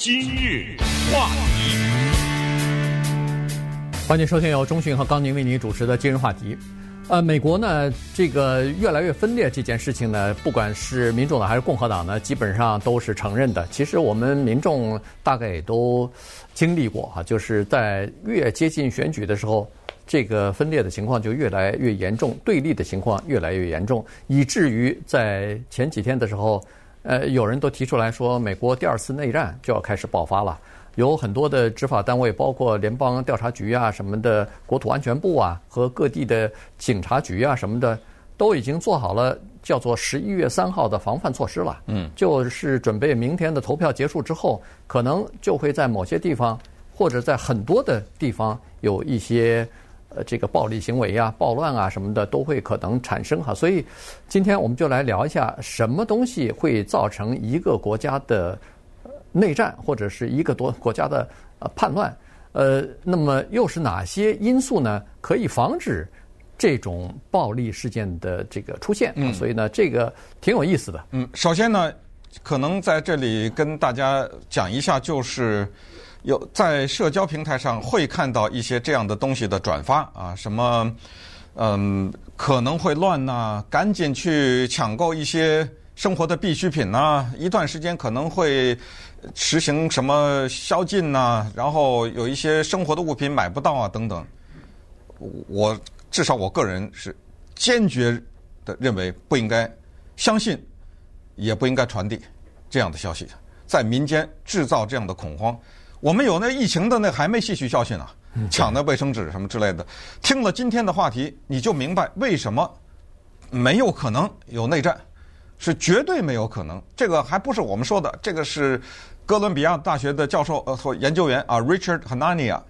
今日话题，欢迎收听由中讯和刚宁为您主持的今日话题。呃，美国呢，这个越来越分裂这件事情呢，不管是民主党还是共和党呢，基本上都是承认的。其实我们民众大概也都经历过哈，就是在越接近选举的时候，这个分裂的情况就越来越严重，对立的情况越来越严重，以至于在前几天的时候。呃，有人都提出来说，美国第二次内战就要开始爆发了。有很多的执法单位，包括联邦调查局啊、什么的国土安全部啊和各地的警察局啊什么的，都已经做好了叫做十一月三号的防范措施了。嗯，就是准备明天的投票结束之后，可能就会在某些地方或者在很多的地方有一些。呃，这个暴力行为啊、暴乱啊什么的都会可能产生哈，所以今天我们就来聊一下，什么东西会造成一个国家的内战，或者是一个多国家的呃叛乱？呃，那么又是哪些因素呢，可以防止这种暴力事件的这个出现？嗯，所以呢，这个挺有意思的。嗯，首先呢，可能在这里跟大家讲一下，就是。有在社交平台上会看到一些这样的东西的转发啊，什么嗯可能会乱呐、赶紧去抢购一些生活的必需品呐、一段时间可能会实行什么宵禁呐、然后有一些生活的物品买不到啊等等。我至少我个人是坚决的认为不应该相信，也不应该传递这样的消息，在民间制造这样的恐慌。我们有那疫情的那还没吸取教训呢，抢那卫生纸什么之类的。听了今天的话题，你就明白为什么没有可能有内战，是绝对没有可能。这个还不是我们说的，这个是哥伦比亚大学的教授呃或研究员啊，Richard Hanania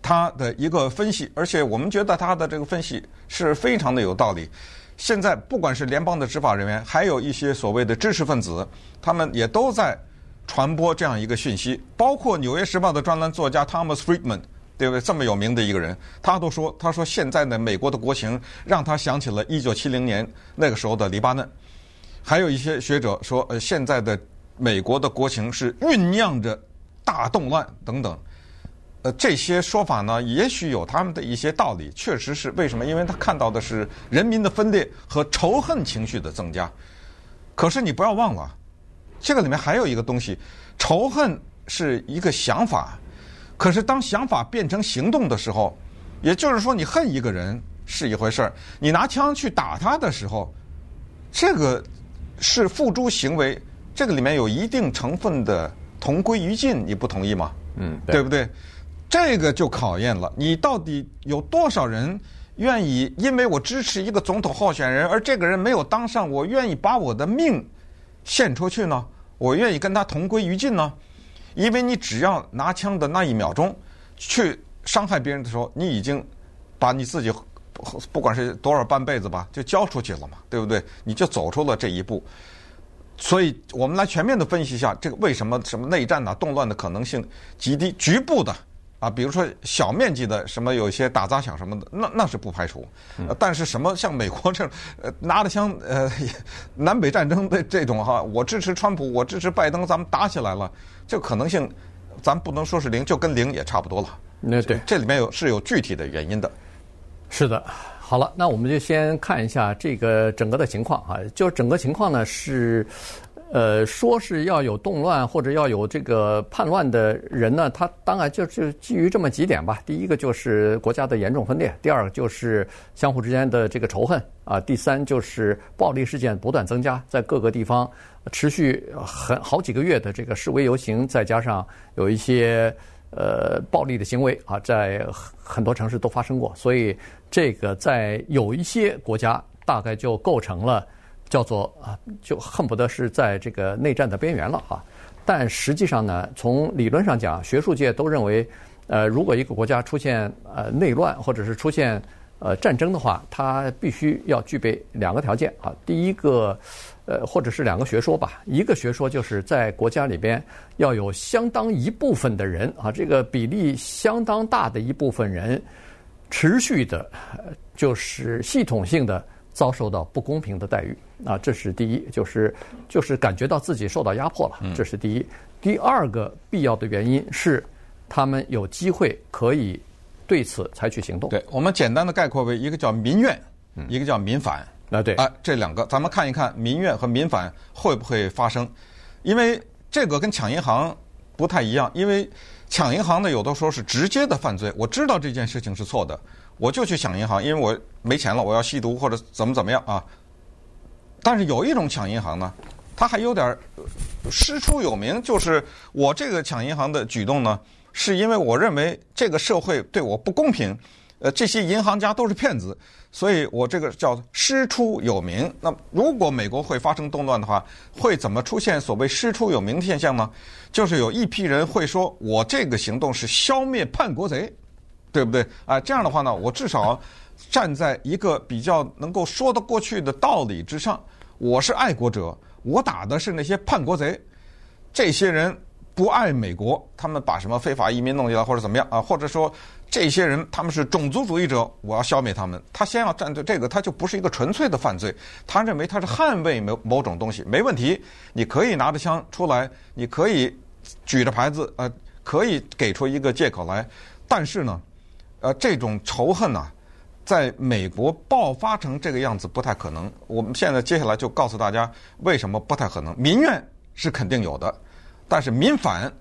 他的一个分析，而且我们觉得他的这个分析是非常的有道理。现在不管是联邦的执法人员，还有一些所谓的知识分子，他们也都在。传播这样一个讯息，包括《纽约时报》的专栏作家 Thomas Friedman，对不对？这么有名的一个人，他都说，他说现在的美国的国情让他想起了一九七零年那个时候的黎巴嫩。还有一些学者说，呃，现在的美国的国情是酝酿着大动乱等等。呃，这些说法呢，也许有他们的一些道理，确实是为什么？因为他看到的是人民的分裂和仇恨情绪的增加。可是你不要忘了。这个里面还有一个东西，仇恨是一个想法，可是当想法变成行动的时候，也就是说，你恨一个人是一回事儿，你拿枪去打他的时候，这个是付诸行为，这个里面有一定成分的同归于尽，你不同意吗？嗯，对，对不对？这个就考验了你到底有多少人愿意，因为我支持一个总统候选人，而这个人没有当上，我愿意把我的命。献出去呢？我愿意跟他同归于尽呢？因为你只要拿枪的那一秒钟去伤害别人的时候，你已经把你自己不管是多少半辈子吧，就交出去了嘛，对不对？你就走出了这一步。所以我们来全面的分析一下，这个为什么什么内战呐、动乱的可能性极低，局部的。啊，比如说小面积的什么有一些打砸抢什么的，那那是不排除。但是什么像美国这呃拿着枪呃南北战争的这种哈，我支持川普，我支持拜登，咱们打起来了，这可能性咱不能说是零，就跟零也差不多了。那对，这里面有是有具体的原因的。是的，好了，那我们就先看一下这个整个的情况啊，就整个情况呢是。呃，说是要有动乱或者要有这个叛乱的人呢，他当然就就基于这么几点吧。第一个就是国家的严重分裂，第二个就是相互之间的这个仇恨啊，第三就是暴力事件不断增加，在各个地方持续很好几个月的这个示威游行，再加上有一些呃暴力的行为啊，在很多城市都发生过，所以这个在有一些国家大概就构成了。叫做啊，就恨不得是在这个内战的边缘了啊。但实际上呢，从理论上讲，学术界都认为，呃，如果一个国家出现呃内乱或者是出现呃战争的话，它必须要具备两个条件啊。第一个，呃，或者是两个学说吧。一个学说就是在国家里边要有相当一部分的人啊，这个比例相当大的一部分人，持续的，就是系统性的。遭受到不公平的待遇啊，这是第一，就是就是感觉到自己受到压迫了，这是第一。第二个必要的原因是，他们有机会可以对此采取行动。对，我们简单的概括为一个叫民怨，一个叫民反。啊，对啊，这两个咱们看一看民怨和民反会不会发生，因为这个跟抢银行不太一样，因为抢银行呢有的时候是直接的犯罪，我知道这件事情是错的。我就去抢银行，因为我没钱了，我要吸毒或者怎么怎么样啊。但是有一种抢银行呢，它还有点师出有名，就是我这个抢银行的举动呢，是因为我认为这个社会对我不公平，呃，这些银行家都是骗子，所以我这个叫师出有名。那如果美国会发生动乱的话，会怎么出现所谓师出有名的现象呢？就是有一批人会说我这个行动是消灭叛国贼。对不对啊？这样的话呢，我至少站在一个比较能够说得过去的道理之上。我是爱国者，我打的是那些叛国贼。这些人不爱美国，他们把什么非法移民弄进来或者怎么样啊？或者说这些人他们是种族主义者，我要消灭他们。他先要站在这个，他就不是一个纯粹的犯罪。他认为他是捍卫某某种东西，没问题。你可以拿着枪出来，你可以举着牌子，呃，可以给出一个借口来。但是呢？呃，这种仇恨呢、在美国爆发成这个样子不太可能。我们现在接下来就告诉大家为什么不太可能。民怨是肯定有的，但是民反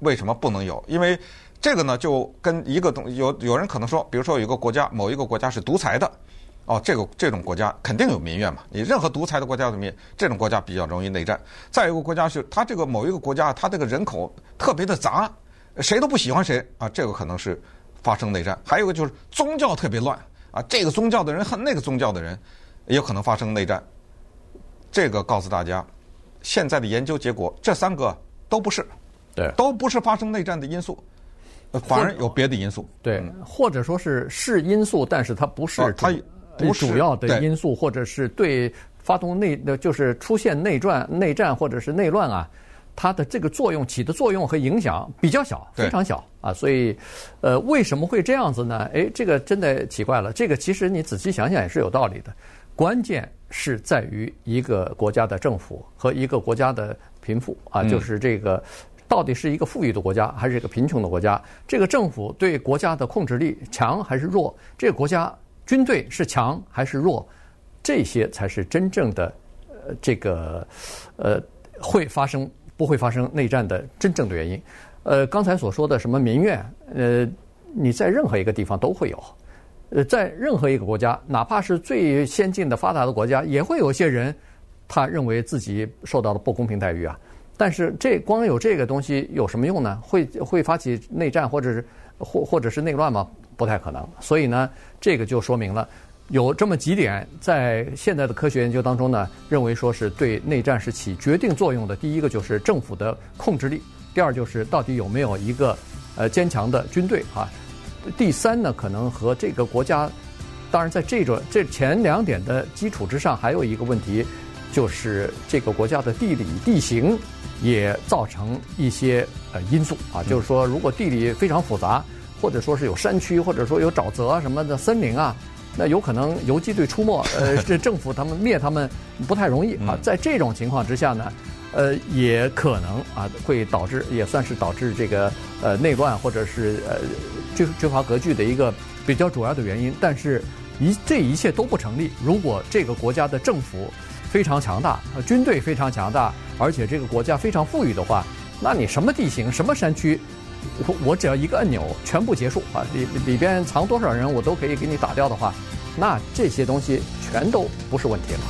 为什么不能有？因为这个呢，就跟一个东有有人可能说，比如说有一个国家，某一个国家是独裁的，哦，这个这种国家肯定有民怨嘛。你任何独裁的国家的民，这种国家比较容易内战。再一个国家是它这个某一个国家，它这个人口特别的杂，谁都不喜欢谁啊，这个可能是。发生内战，还有一个就是宗教特别乱啊，这个宗教的人恨那个宗教的人，也有可能发生内战。这个告诉大家，现在的研究结果，这三个都不是，对，都不是发生内战的因素，反而有别的因素。对，或者说是是因素，但是它不是它不是主要的因素，或者是对发动内就是出现内战、内战或者是内乱啊。它的这个作用起的作用和影响比较小，非常小啊，所以，呃，为什么会这样子呢？诶，这个真的奇怪了。这个其实你仔细想想也是有道理的。关键是在于一个国家的政府和一个国家的贫富啊，就是这个到底是一个富裕的国家还是一个贫穷的国家？这个政府对国家的控制力强还是弱？这个国家军队是强还是弱？这些才是真正的呃，这个呃会发生。不会发生内战的真正的原因，呃，刚才所说的什么民怨，呃，你在任何一个地方都会有，呃，在任何一个国家，哪怕是最先进的发达的国家，也会有些人，他认为自己受到了不公平待遇啊。但是这光有这个东西有什么用呢？会会发起内战或者是或或者是内乱吗？不太可能。所以呢，这个就说明了。有这么几点，在现在的科学研究当中呢，认为说是对内战是起决定作用的。第一个就是政府的控制力，第二就是到底有没有一个呃坚强的军队啊。第三呢，可能和这个国家，当然在这种这前两点的基础之上，还有一个问题，就是这个国家的地理地形也造成一些呃因素啊。就是说，如果地理非常复杂，或者说是有山区，或者说有沼泽什么的森林啊。那有可能游击队出没，呃，这政府他们灭他们不太容易啊。在这种情况之下呢，呃，也可能啊会导致，也算是导致这个呃内乱或者是呃缺缺乏割据的一个比较主要的原因。但是，一这一切都不成立。如果这个国家的政府非常强大，军队非常强大，而且这个国家非常富裕的话，那你什么地形、什么山区？我我只要一个按钮，全部结束啊！里里边藏多少人，我都可以给你打掉的话，那这些东西全都不是问题了。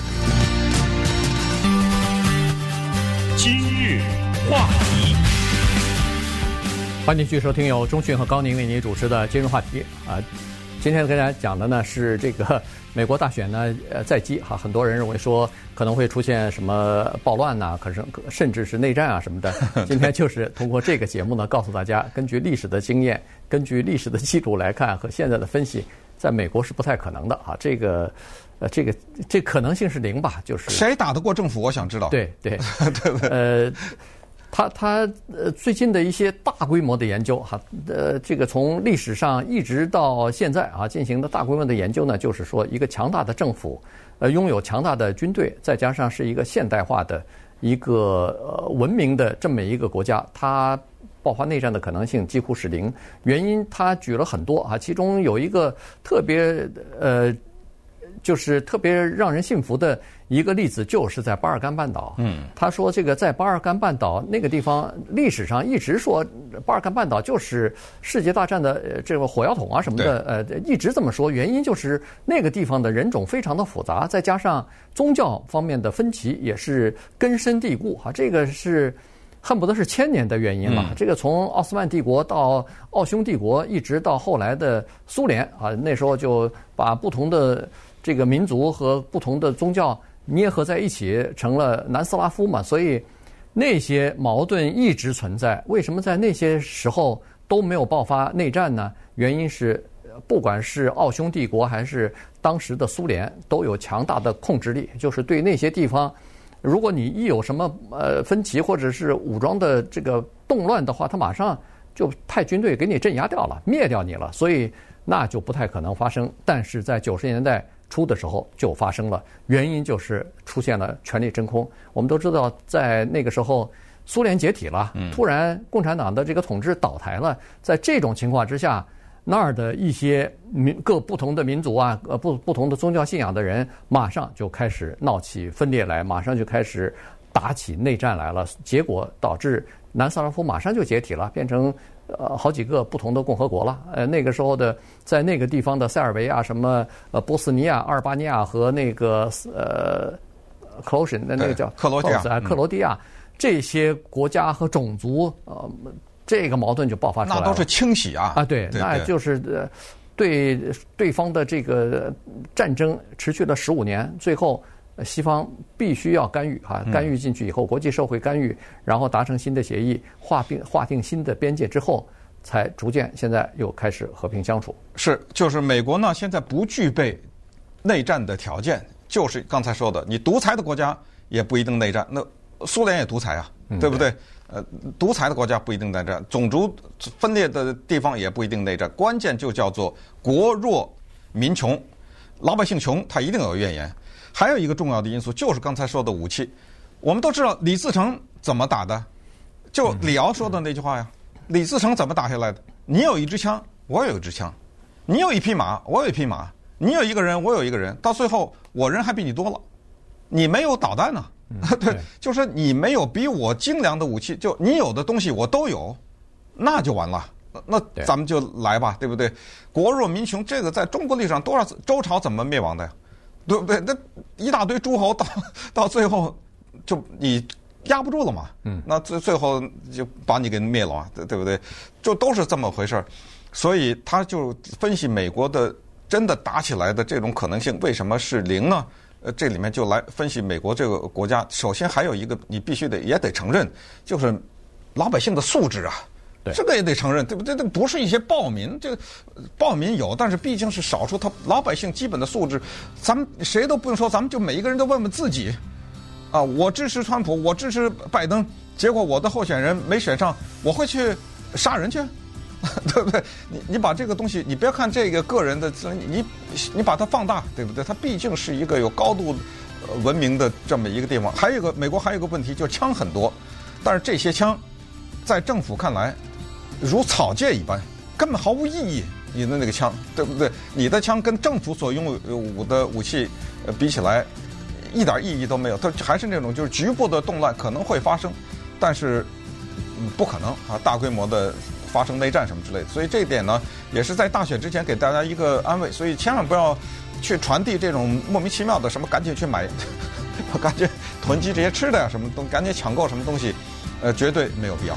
今日话题，欢迎继续收听由中讯和高宁为您主持的今日话题啊。今天跟大家讲的呢是这个美国大选呢，呃，在即哈，很多人认为说可能会出现什么暴乱呐，可是甚至是内战啊什么的。今天就是通过这个节目呢，告诉大家，根据历史的经验，根据历史的记录来看和现在的分析，在美国是不太可能的啊。这个，呃，这个这可能性是零吧？就是谁打得过政府？我想知道。对对对对。呃。他他呃最近的一些大规模的研究哈，呃这个从历史上一直到现在啊进行的大规模的研究呢，就是说一个强大的政府，呃拥有强大的军队，再加上是一个现代化的一个呃文明的这么一个国家，它爆发内战的可能性几乎是零。原因他举了很多啊，其中有一个特别呃。就是特别让人信服的一个例子，就是在巴尔干半岛。嗯，他说这个在巴尔干半岛那个地方，历史上一直说巴尔干半岛就是世界大战的这个火药桶啊什么的，呃，一直这么说。原因就是那个地方的人种非常的复杂，再加上宗教方面的分歧也是根深蒂固哈，这个是恨不得是千年的原因了。这个从奥斯曼帝国到奥匈帝国，一直到后来的苏联啊，那时候就把不同的。这个民族和不同的宗教捏合在一起，成了南斯拉夫嘛，所以那些矛盾一直存在。为什么在那些时候都没有爆发内战呢？原因是，不管是奥匈帝国还是当时的苏联，都有强大的控制力，就是对那些地方，如果你一有什么呃分歧或者是武装的这个动乱的话，他马上就派军队给你镇压掉了，灭掉你了，所以那就不太可能发生。但是在九十年代。出的时候就发生了，原因就是出现了权力真空。我们都知道，在那个时候，苏联解体了，突然共产党的这个统治倒台了。在这种情况之下，那儿的一些民各不同的民族啊，呃不不同的宗教信仰的人，马上就开始闹起分裂来，马上就开始打起内战来了。结果导致南斯拉夫马上就解体了，变成。呃，好几个不同的共和国了。呃，那个时候的，在那个地方的塞尔维亚、什么呃波斯尼亚、阿尔巴尼亚和那个呃克罗什，那那个叫克罗地亚，克罗地亚这些国家和种族，呃，这个矛盾就爆发出来了。那都是清洗啊！啊，对，那就是呃，对对方的这个战争持续了十五年，最后。西方必须要干预啊，干预进去以后，国际社会干预，然后达成新的协议，划定划定新的边界之后，才逐渐现在又开始和平相处。是，就是美国呢，现在不具备内战的条件，就是刚才说的，你独裁的国家也不一定内战。那苏联也独裁啊，对不对？呃，独裁的国家不一定内战，种族分裂的地方也不一定内战。关键就叫做国弱民穷，老百姓穷，他一定有怨言。还有一个重要的因素，就是刚才说的武器。我们都知道李自成怎么打的，就李敖说的那句话呀。李自成怎么打下来的？你有一支枪，我有一支枪；你有一匹马，我有一匹马；你有一个人，我有一个人。到最后，我人还比你多了，你没有导弹呢。对，就是你没有比我精良的武器，就你有的东西我都有，那就完了。那咱们就来吧，对不对？国弱民穷，这个在中国历史上多少次？周朝怎么灭亡的呀？对不对？那一大堆诸侯到到最后，就你压不住了嘛。嗯。那最最后就把你给灭了嘛，对对不对？就都是这么回事儿。所以他就分析美国的真的打起来的这种可能性为什么是零呢？呃，这里面就来分析美国这个国家。首先还有一个你必须得也得承认，就是老百姓的素质啊。这个也得承认，对不对？这不是一些暴民，这个暴民有，但是毕竟是少数。他老百姓基本的素质，咱们谁都不用说，咱们就每一个人都问问自己，啊，我支持川普，我支持拜登，结果我的候选人没选上，我会去杀人去，对不对？你你把这个东西，你别看这个个人的，你你把它放大，对不对？它毕竟是一个有高度文明的这么一个地方。还有一个，美国还有一个问题，就是枪很多，但是这些枪在政府看来。如草芥一般，根本毫无意义。你的那个枪，对不对？你的枪跟政府所拥有的武器比起来，一点意义都没有。它还是那种就是局部的动乱可能会发生，但是不可能啊，大规模的发生内战什么之类的。所以这一点呢，也是在大选之前给大家一个安慰。所以千万不要去传递这种莫名其妙的什么，赶紧去买，赶紧囤积这些吃的呀，什么东，赶紧抢购什么东西，呃，绝对没有必要。